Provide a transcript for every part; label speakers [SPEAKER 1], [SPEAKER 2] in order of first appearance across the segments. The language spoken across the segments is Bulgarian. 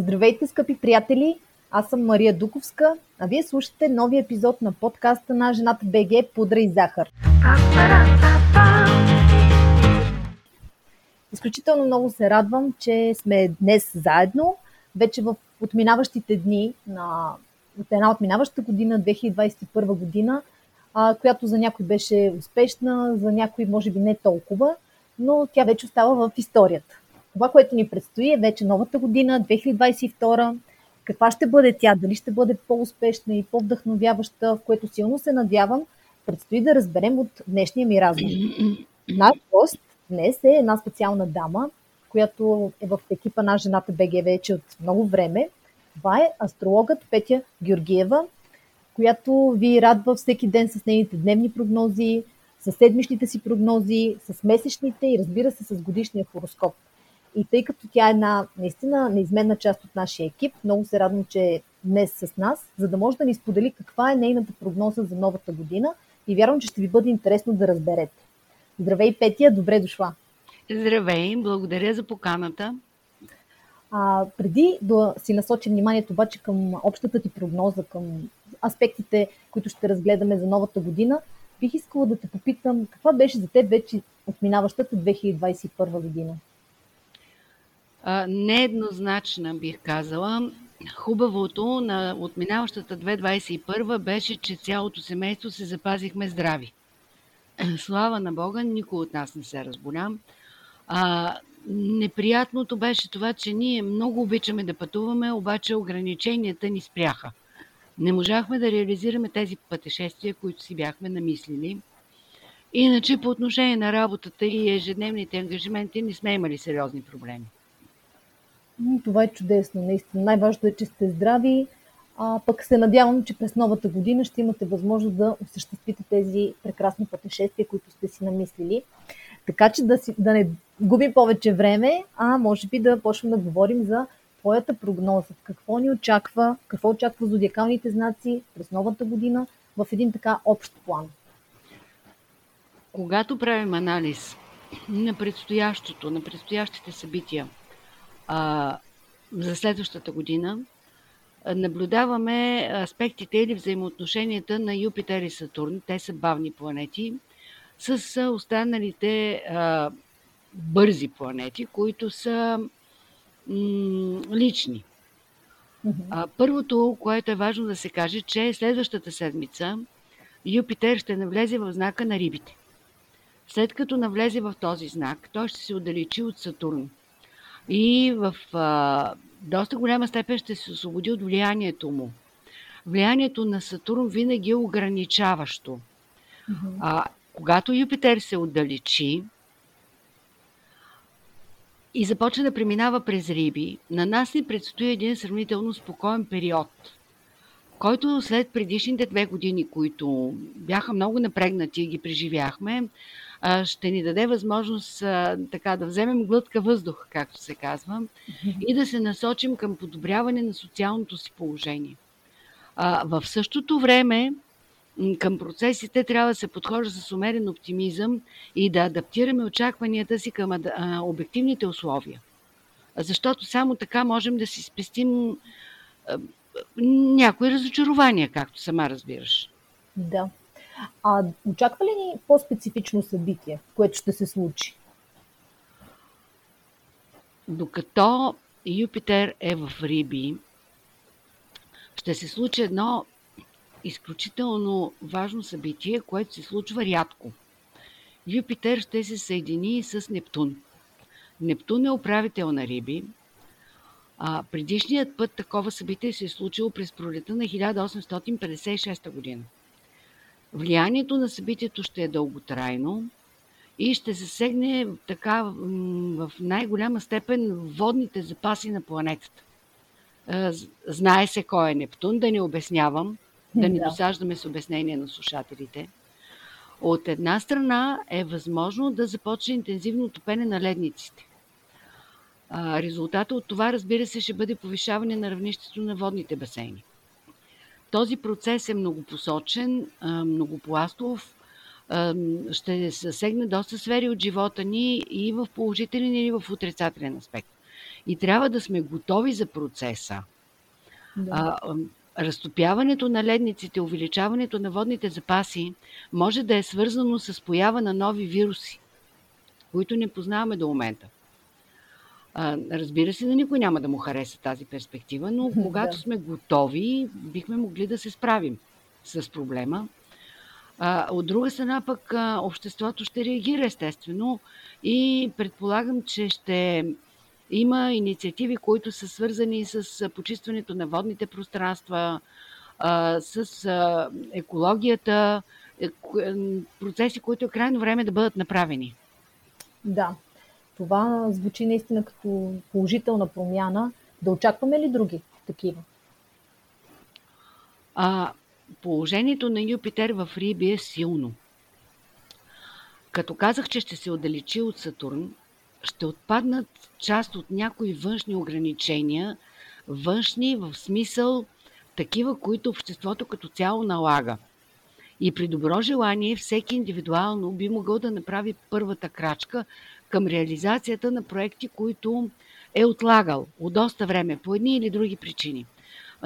[SPEAKER 1] Здравейте, скъпи приятели! Аз съм Мария Дуковска, а вие слушате нови епизод на подкаста на Жената БГ Пудра и захар. Изключително много се радвам, че сме днес заедно. Вече в отминаващите дни на от една отминаваща година, 2021 година, а, която за някой беше успешна, за някой може би не толкова, но тя вече остава в историята. Това, което ни предстои е вече новата година, 2022. Каква ще бъде тя? Дали ще бъде по-успешна и по-вдъхновяваща, в което силно се надявам, предстои да разберем от днешния ми разговор. Наш гост днес е една специална дама, която е в екипа на жената БГ вече от много време. Това е астрологът Петя Георгиева, която ви радва всеки ден с нейните дневни прогнози, с седмичните си прогнози, с месечните и разбира се с годишния хороскоп. И тъй като тя е една наистина неизменна част от нашия екип, много се радвам, че е днес с нас, за да може да ни сподели каква е нейната прогноза за новата година и вярвам, че ще ви бъде интересно да разберете. Здравей, Петия, добре дошла!
[SPEAKER 2] Здравей, благодаря за поканата.
[SPEAKER 1] А, преди да си насочим вниманието обаче към общата ти прогноза, към аспектите, които ще разгледаме за новата година, бих искала да те попитам каква беше за теб вече отминаващата 2021 година?
[SPEAKER 2] Нееднозначна, бих казала. Хубавото на отминаващата 2021 беше, че цялото семейство се запазихме здрави. Слава на Бога, никой от нас не се разболя. Неприятното беше това, че ние много обичаме да пътуваме, обаче ограниченията ни спряха. Не можахме да реализираме тези пътешествия, които си бяхме намислили. Иначе по отношение на работата и ежедневните ангажименти не сме имали сериозни проблеми.
[SPEAKER 1] Това е чудесно, наистина. Най-важното е, че сте здрави, а пък се надявам, че през новата година ще имате възможност да осъществите тези прекрасни пътешествия, които сте си намислили. Така че да, си, да не губим повече време, а може би да почнем да говорим за твоята прогноза. Какво ни очаква, какво очаква зодиакалните знаци през новата година в един така общ план.
[SPEAKER 2] Когато правим анализ на предстоящото, на предстоящите събития а, за следващата година, наблюдаваме аспектите или взаимоотношенията на Юпитер и Сатурн. Те са бавни планети с останалите а, бързи планети, които са м- лични. А, първото, което е важно да се каже, че следващата седмица Юпитер ще навлезе в знака на рибите. След като навлезе в този знак, той ще се отдалечи от Сатурн. И в а, доста голяма степен ще се освободи от влиянието му. Влиянието на Сатурн винаги е ограничаващо. А, когато Юпитер се отдалечи и започне да преминава през риби, на нас ни предстои един сравнително спокоен период, който след предишните две години, които бяха много напрегнати и ги преживяхме, ще ни даде възможност така да вземем глътка въздух, както се казва, и да се насочим към подобряване на социалното си положение. В същото време към процесите трябва да се подхожда с умерен оптимизъм и да адаптираме очакванията си към обективните условия. Защото само така можем да си спестим някои разочарования, както сама разбираш.
[SPEAKER 1] Да. А очаква ли ни по-специфично събитие, което ще се случи?
[SPEAKER 2] Докато Юпитер е в Риби, ще се случи едно изключително важно събитие, което се случва рядко. Юпитер ще се съедини с Нептун. Нептун е управител на Риби. А, предишният път такова събитие се е случило през пролета на 1856 година. Влиянието на събитието ще е дълготрайно и ще засегне така в най-голяма степен водните запаси на планетата. Знае се кой е Нептун, да не обяснявам, да не досаждаме с обяснение на слушателите. От една страна е възможно да започне интензивно топене на ледниците. Резултата от това, разбира се, ще бъде повишаване на равнището на водните басейни. Този процес е многопосочен, многопластов, ще засегне доста сфери от живота ни и в положителен или в отрицателен аспект. и трябва да сме готови за процеса.
[SPEAKER 1] Да.
[SPEAKER 2] Разтопяването на ледниците, увеличаването на водните запаси може да е свързано с поява на нови вируси, които не познаваме до момента. А, разбира се, на никой няма да му хареса тази перспектива, но когато
[SPEAKER 1] Да.
[SPEAKER 2] сме готови, бихме могли да се справим с проблема. А, от друга страна пък а, обществото ще реагира естествено и предполагам, че ще има инициативи, които са свързани с почистването на водните пространства, а, с а, екологията, ко- е, процеси, които е крайно време да бъдат направени.
[SPEAKER 1] Да. Това звучи наистина като положителна промяна. Да очакваме ли други такива?
[SPEAKER 2] А, положението на Юпитер в Риби е силно. Като казах, че ще се отдалечи от Сатурн, ще отпаднат част от някои външни ограничения, външни в смисъл такива, които обществото като цяло налага. И при добро желание всеки индивидуално би могъл да направи първата крачка към реализацията на проекти, които е отлагал от доста време по едни или други причини.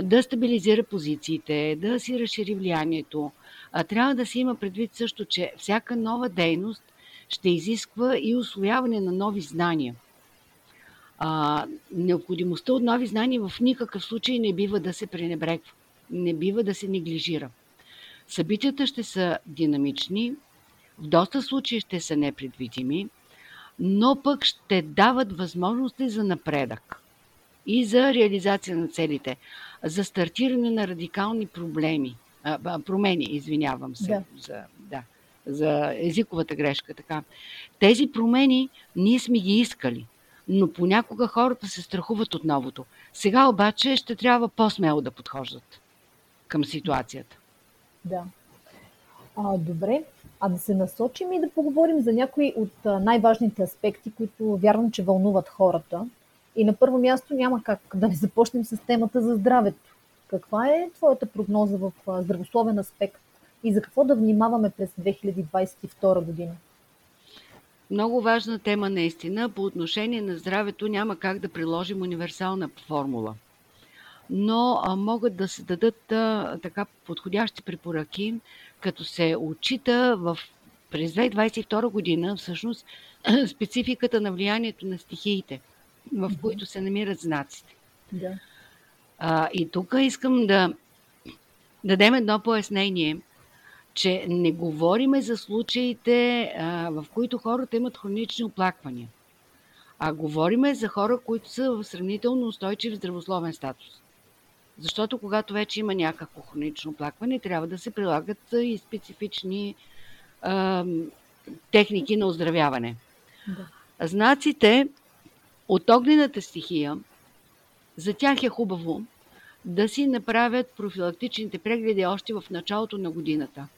[SPEAKER 2] Да стабилизира позициите, да си разшири влиянието. А трябва да се има предвид също, че всяка нова дейност ще изисква и освояване на нови знания. А, необходимостта от нови знания в никакъв случай не бива да се пренебрегва, не бива да се неглижира. Събитията ще са динамични, в доста случаи ще са непредвидими, но пък ще дават възможности за напредък и за реализация на целите, за стартиране на радикални проблеми, а, промени, извинявам се,
[SPEAKER 1] Да.
[SPEAKER 2] за, да, за езиковата грешка. Така. Тези промени ние сме ги искали, но понякога хората се страхуват от новото. Сега обаче ще трябва по-смело да подхождат към ситуацията.
[SPEAKER 1] Да. А, добре. А да се насочим и да поговорим за някои от най-важните аспекти, които вярвам, че вълнуват хората. И на първо място няма как да не започнем с темата за здравето. Каква е твоята прогноза в здравословен аспект и за какво да внимаваме през 2022 година?
[SPEAKER 2] Много важна тема наистина. По отношение на здравето няма как да приложим универсална формула. Но могат да се дадат така подходящи препоръки, като се отчита в през 2022 година всъщност спецификата на влиянието на стихиите, в които се намират знаците.
[SPEAKER 1] Да.
[SPEAKER 2] А, и тук искам да дадем едно пояснение, че не говориме за случаите, а, в които хората имат хронични оплаквания, а говориме за хора, които са в сравнително устойчив здравословен статус. Защото когато вече има някакво хронично оплакване, трябва да се прилагат и специфични а, техники на оздравяване.
[SPEAKER 1] Да.
[SPEAKER 2] Знаците от огнената стихия, за тях е хубаво да си направят профилактичните прегледи още в началото на годината.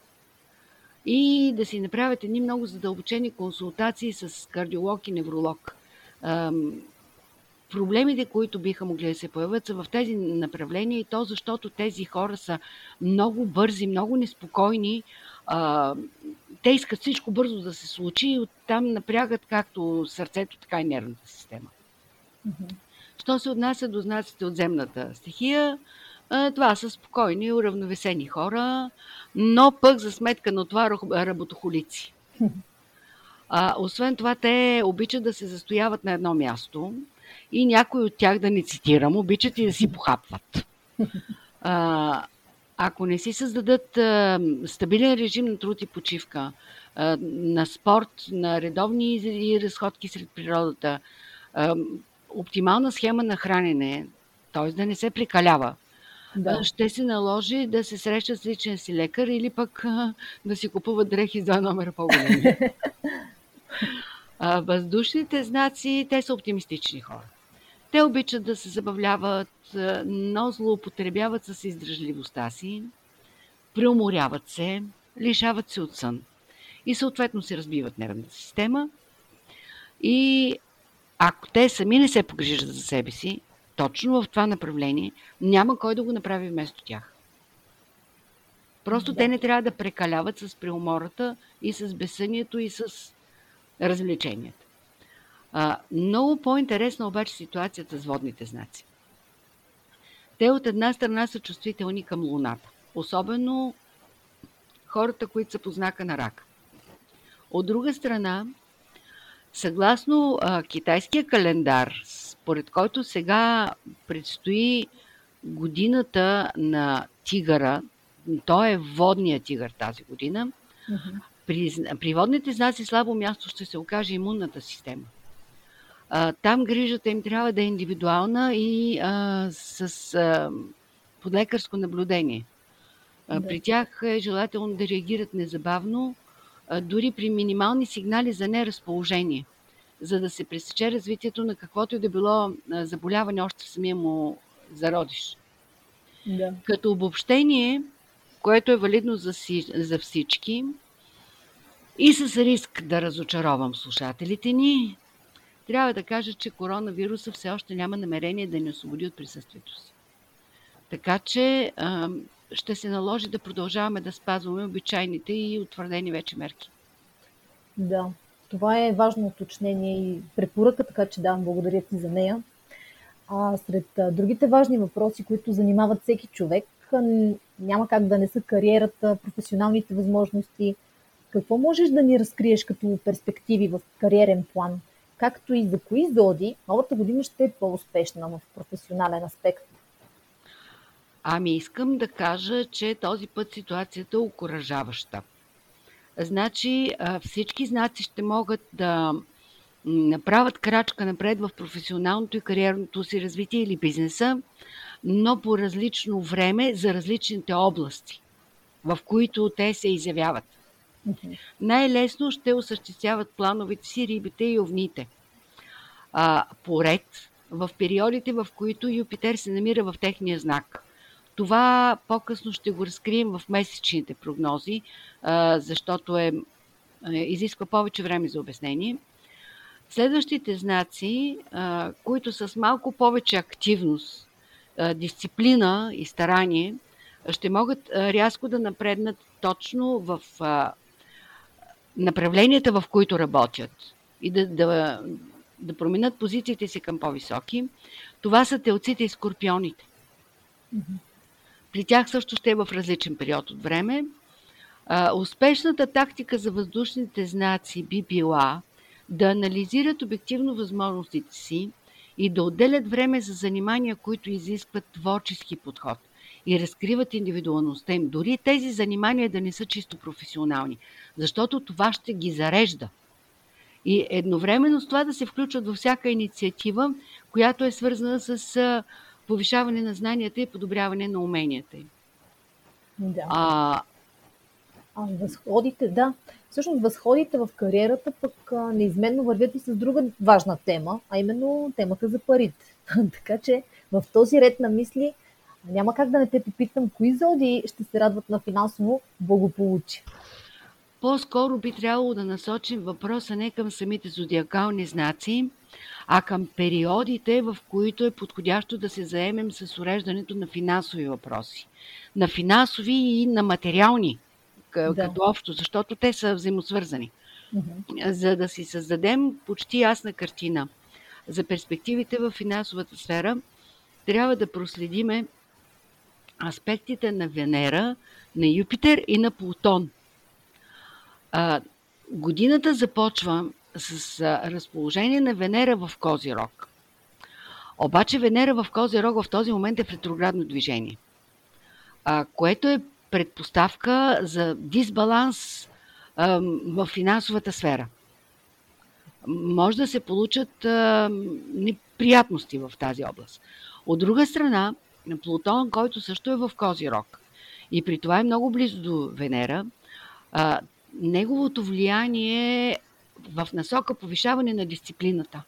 [SPEAKER 2] И да си направят едни много задълбочени консултации с кардиолог и невролог. Проблемите, които биха могли да се появят, са в тези направления и то защото тези хора са много бързи, много неспокойни. А, те искат всичко бързо да се случи и оттам напрягат както сърцето, така и нервната система.
[SPEAKER 1] Мгм.
[SPEAKER 2] Що се отнася до знаците от земната стихия, това са спокойни, уравновесени хора, но пък за сметка на това работохолици. А, освен това, те обичат да се застояват на едно място и някои от тях, да не цитирам, обичат и да си похапват. А, ако не си създадат а, стабилен режим на труд и почивка, а, на спорт, на редовни и разходки сред природата, а, оптимална схема на хранене, т.е. да не се прекалява,
[SPEAKER 1] Да.
[SPEAKER 2] ще се наложи да се срещат с личен си лекар или пък а, да си купуват дрехи с два номера по-големи. А, въздушните знаци, те са оптимистични хора. Те обичат да се забавляват, но злоупотребяват с издръжливостта си, преуморяват се, лишават се от сън и съответно се разбиват нервната система. И ако те сами не се погрижат за себе си, точно в това направление, няма кой да го направи вместо тях. Просто
[SPEAKER 1] Да.
[SPEAKER 2] те не трябва да прекаляват с преумората и с безсънието и с развлеченията. А, много по-интересна обаче ситуацията с водните знаци. Те от една страна са чувствителни към Луната, особено хората, които са по знака на рак. От друга страна, съгласно а, китайския календар, според който сега предстои годината на тигъра, той е водният тигър тази година, uh-huh. При, при водните знаци слабо място ще се окаже имунната система. А, там грижата им трябва да е индивидуална и а, с а, подлекарско наблюдение. А, да. При тях е желателно да реагират незабавно, а, дори при минимални сигнали за неразположение, за да се пресече развитието на каквото и да било заболяване още в самия му зародиш. Да. Като обобщение, което е валидно за, си, за всички и с риск да разочаровам слушателите ни, трябва да кажа, че коронавируса все още няма намерение да ни освободи от присъствието си. Така че ще се наложи да продължаваме да спазваме обичайните и утвърдени вече мерки.
[SPEAKER 1] Да, това е важно уточнение и препоръка, така че давам благодаря ти за нея. А, сред другите важни въпроси, които занимават всеки човек, няма как да не са кариерата, професионалните възможности. Какво можеш да ни разкриеш като перспективи в кариерен план? Както и за кои зоди, новата година ще е по-успешна в професионален аспект?
[SPEAKER 2] Ами искам да кажа, че този път ситуацията е окоръжаваща. Значи всички знаци ще могат да направят крачка напред в професионалното и кариерното си развитие или бизнеса, но по различно време за различните области, в които те се изявяват. Най-лесно ще осъществяват плановете си рибите и овните. А, поред в периодите, в които Юпитер се намира в техния знак. Това по-късно ще го разкрием в месечните прогнози, защото е, е, изисква повече време за обяснение. Следващите знаци, а, които с малко повече активност, дисциплина и старание, ще могат рязко да напреднат точно в направленията, в които работят и да, да, да променят позициите си към по-високи. Това са телците и скорпионите. При тях също ще е в различен период от време. А, успешната тактика за въздушните знаци би била да анализират обективно възможностите си и да отделят време за занимания, които изискват творчески подход и разкриват индивидуалността им. Дори тези занимания да не са чисто професионални, защото това ще ги зарежда. И едновременно с това да се включват във всяка инициатива, която е свързана с повишаване на знанията и подобряване на уменията им.
[SPEAKER 1] Да. А, а възходите, да. Всъщност възходите в кариерата пък а, неизменно вървят и с друга важна тема, а именно темата за парите. така че в този ред на мисли няма как да не те попитам, кои зоди ще се радват на финансово благополучие.
[SPEAKER 2] По-скоро би трябвало да насочим въпроса не към самите зодиакални знаци, а към периодите, в които е подходящо да се заемем с уреждането на финансови въпроси. На финансови и на материални, да. като общо, защото те са взаимосвързани. Uh-huh. За да си създадем почти ясна картина за перспективите в финансовата сфера, трябва да проследиме аспектите на Венера, на Юпитер и на Плутон. А, годината започва с разположение на Венера в Козирог. Обаче Венера в Козирог в този момент е в ретроградно движение, а, което е предпоставка за дисбаланс а, в финансовата сфера. Може да се получат а, неприятности в тази област. От друга страна, Плутон, който също е в Козирог и при това е много близо до Венера, а, неговото влияние в насока повишаване на дисциплината,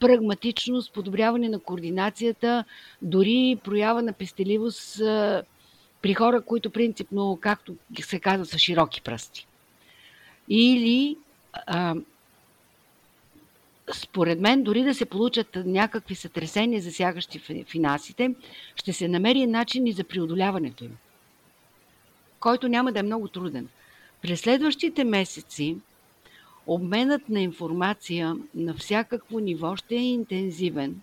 [SPEAKER 2] прагматичност, подобряване на координацията, дори проява на пестеливост при хора, които принципно, както се казва, са широки пръсти. Или а, според мен, дори да се получат някакви сътресения, засягащи финансите, ще се намери начин и за преодоляването им, който няма да е много труден. През следващите месеци Обменът на информация на всякакво ниво ще е интензивен.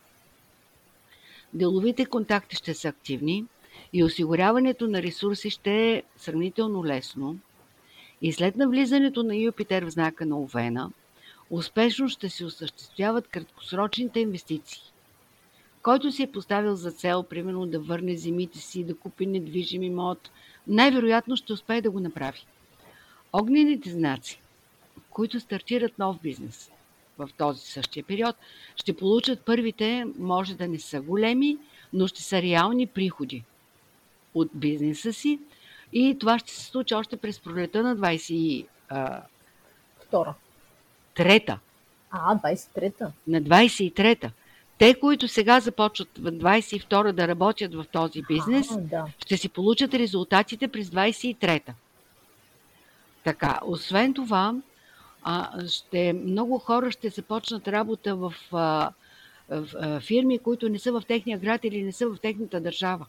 [SPEAKER 2] Деловите контакти ще са активни и осигуряването на ресурси ще е сравнително лесно. И след навлизането на Юпитер в знака на Овена, успешно ще се осъществяват краткосрочните инвестиции. Който си е поставил за цел, примерно, да върне земите си, да купи недвижим имот, най-вероятно ще успее да го направи. Огнените знаци, които стартират нов бизнес в този същия период, ще получат първите, може да не са големи, но ще са реални приходи от бизнеса си и това ще се случи още през пролета на 22
[SPEAKER 1] Втора.
[SPEAKER 2] Трета.
[SPEAKER 1] А, 23-та.
[SPEAKER 2] На 23-та. Те, които сега започват в 22 да работят в този бизнес,
[SPEAKER 1] А, да.
[SPEAKER 2] ще си получат резултатите през 23-та. Така, освен това, а, ще, много хора ще започнат работа в, а, в а, фирми, които не са в техния град или не са в техната държава.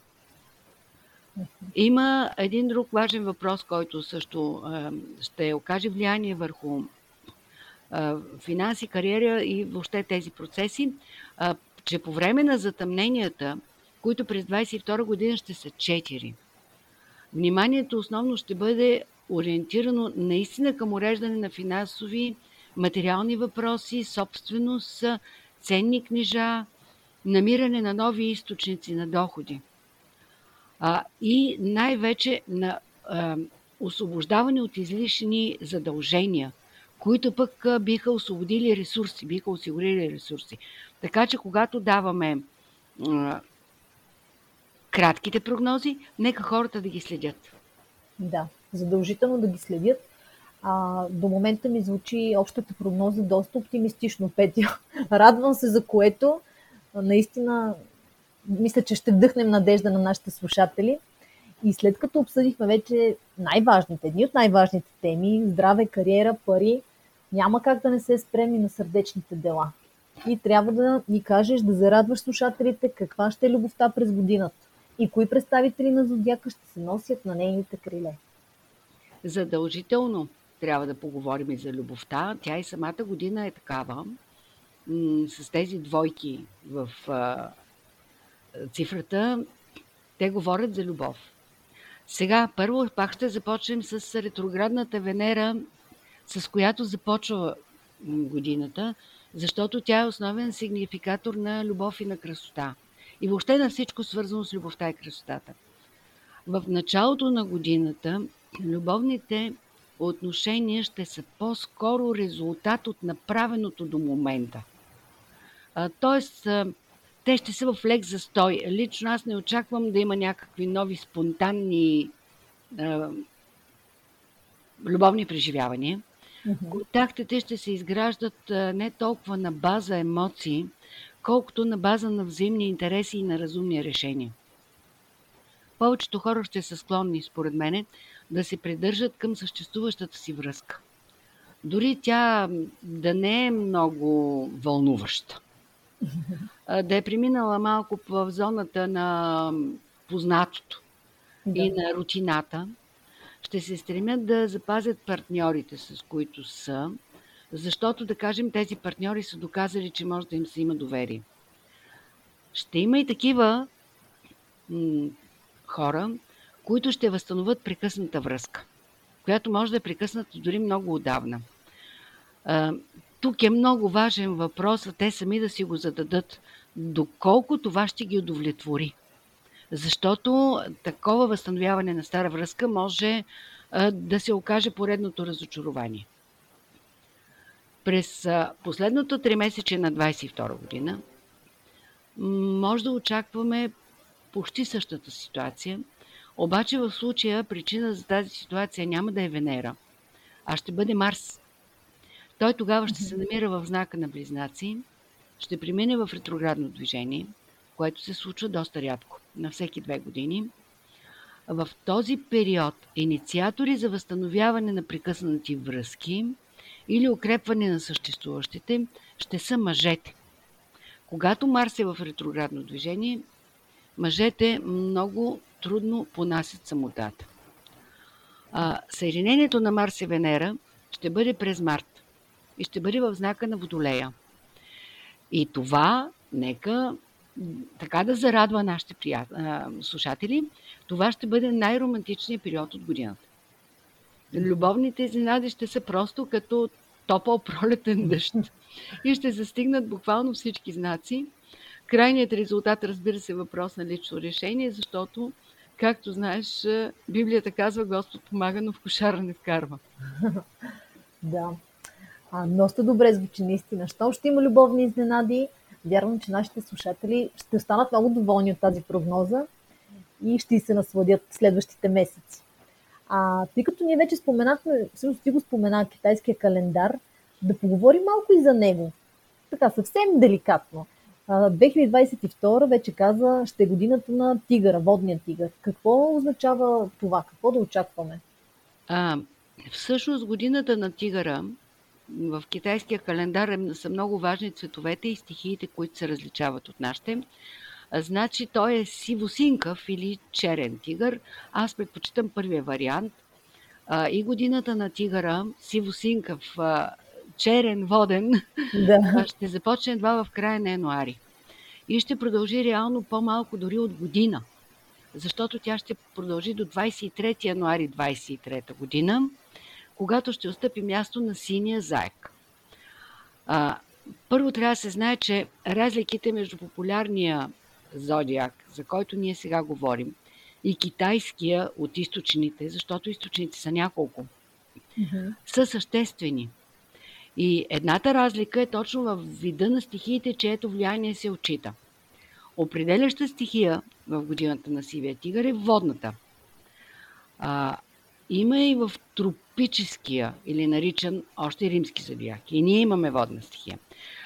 [SPEAKER 2] Има един друг важен въпрос, който също а, ще окаже влияние върху финанси, кариера и въобще тези процеси, че по време на затъмненията, които през 22 година ще са 4, вниманието основно ще бъде ориентирано наистина към уреждане на финансови, материални въпроси, собственост, ценни книжа, намиране на нови източници на доходи. А, и най-вече на а, освобождаване от излишни задължения, които пък биха освободили ресурси, биха осигурили ресурси. Така че, когато даваме а, кратките прогнози, нека хората да ги следят.
[SPEAKER 1] Да, задължително да ги следят. А, до момента ми звучи общата прогноза доста оптимистично, Петя. Радвам се за което. Наистина, мисля, че ще вдъхнем надежда на нашите слушатели. И след като обсъдихме вече най-важните, едни от най-важните теми, здраве, кариера, пари, няма как да не се спреми на сърдечните дела. И трябва да ни кажеш, да зарадваш слушателите каква ще е любовта през годината и кои представители на зодиака ще се носят на нейните криле.
[SPEAKER 2] Задължително трябва да поговорим и за любовта. Тя и самата година е такава, с тези двойки в цифрата, те говорят за любов. Сега, първо пак ще започнем с ретроградната Венера, с която започва годината, защото тя е основен сигнификатор на любов и на красота. И въобще на всичко свързано с любовта и красотата. В началото на годината любовните отношения ще са по-скоро резултат от направеното до момента. А, тоест, а, те ще са в лек застой. Лично аз не очаквам да има някакви нови спонтанни а, любовни преживявания.
[SPEAKER 1] Мгм.
[SPEAKER 2] Контактите ще се изграждат не толкова на база емоции, колкото на база на взаимни интереси и на разумни решения. Повечето хора ще са склонни, според мене, да се придържат към съществуващата си връзка. Дори тя да не е много вълнуваща. Да е преминала малко в зоната на познатото и
[SPEAKER 1] Да.
[SPEAKER 2] на рутината, ще се стремят да запазят партньорите, с които са, защото, да кажем, тези партньори са доказали, че може да им се има доверие. Ще има и такива м, хора, които ще възстановят прекъсната връзка, която може да е прекъсната дори много отдавна. А, тук е много важен въпрос, а те сами да си го зададат. Доколко това ще ги удовлетвори? Защото такова възстановяване на стара връзка може да се окаже поредното разочарование. През последното три месече на 22 година може да очакваме почти същата ситуация, обаче в случая причина за тази ситуация няма да е Венера, а ще бъде Марс. Той тогава ще се намира в знака на Близнаци, ще премине в ретроградно движение, което се случва доста рядко, на всеки две години. В този период инициатори за възстановяване на прекъснати връзки или укрепване на съществуващите ще са мъжете. Когато Марс е в ретроградно движение, мъжете много трудно понасят самотата. А, съединението на Марс и Венера ще бъде през март. и ще бъде в знака на Водолея. И това, нека така да зарадва нашите прият... слушатели, това ще бъде най-романтичният период от годината. Любовните изненади ще са просто като топъл пролетен дъжд и ще застигнат буквално всички знаци. Крайният резултат, разбира се, е въпрос на лично решение, защото, както знаеш, Библията казва Господ помага, но в кошара не вкарва.
[SPEAKER 1] Да. А, доста добре звучи наистина. Щом ще има любовни изненади, вярвам, че нашите слушатели ще останат много доволни от тази прогноза и ще се насладят следващите месеци. А, тъй като ние вече споменахме, всъщност ти го спомена китайския календар, да поговорим малко и за него. Така, съвсем деликатно. 2022 вече каза, ще е годината на тигъра, водния тигър. Какво означава това? Какво да очакваме?
[SPEAKER 2] А, всъщност годината на тигъра в китайския календар е, са много важни цветовете и стихиите, които се различават от нашите. Значи той е сивосинкав или черен тигър. Аз предпочитам първия вариант. И годината на тигъра, сивосинкав, черен, воден, да. ще започне едва в края на януари. И ще продължи реално по-малко дори от година. Защото тя ще продължи до 23 януари 23 година когато ще отстъпи място на синия заек. А, първо трябва да се знае, че разликите между популярния зодиак, за който ние сега говорим, и китайския от източните, защото източните са няколко, mm-hmm. са съществени. И едната разлика е точно в вида на стихиите, чието влияние се отчита. Определяща стихия в годината на Сивия тигър е водната. А, има и в тропическия, или наричан още римски зодиак. И ние имаме водна стихия.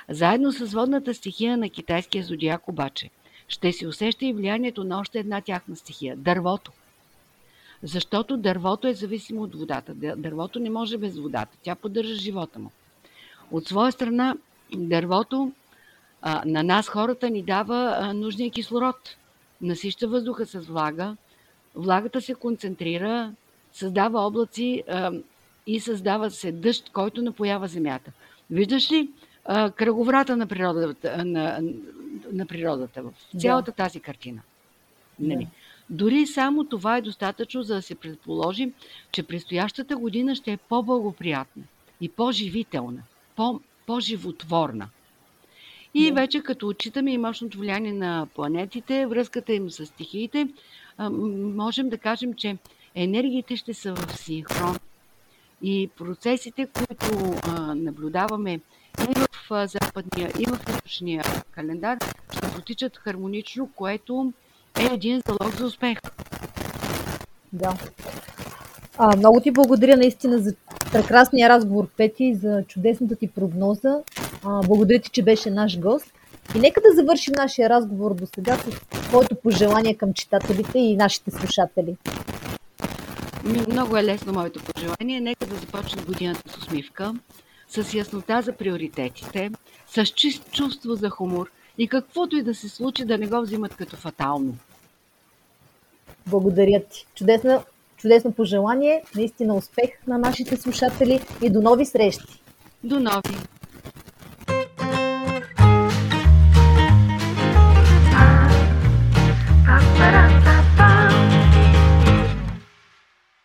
[SPEAKER 2] Заедно с водната стихия на китайския зодиак обаче ще се усеща и влиянието на още една тяхна стихия – дървото. Защото дървото е зависимо от водата. Дървото не може без водата. Тя поддържа живота му. От своя страна, дървото а, на нас, хората, ни дава а, нужния кислород. Насища въздуха с влага. Влагата се концентрира, създава облаци а, и създава се дъжд, който напоява земята. Виждаш ли а, кръговрата на природата, на, на природата в цялата да. тази картина? Нали? Да. Дори само това е достатъчно, за да се предположи, че предстоящата година ще е по-благоприятна и по-живителна, по- по-животворна. И да. вече като отчитаме и мощното влияние на планетите, връзката им с стихиите, можем да кажем, че енергиите ще са в синхрон. И процесите, които а, наблюдаваме и в а, западния, и в източния календар, ще протичат хармонично, което е един залог за успех.
[SPEAKER 1] Да. А, много ти благодаря наистина за прекрасния разговор, Пети, за чудесната ти прогноза. А, благодаря ти, че беше наш гост. И нека да завършим нашия разговор до сега с твоето пожелание към читателите и нашите слушатели.
[SPEAKER 2] Много е лесно моето пожелание. Нека да започне годината с усмивка, с яснота за приоритетите, с чист чувство за хумор и каквото и да се случи, да не го взимат като фатално.
[SPEAKER 1] Благодаря ти. Чудесно, чудесно пожелание. Наистина успех на нашите слушатели и до нови срещи.
[SPEAKER 2] До нови!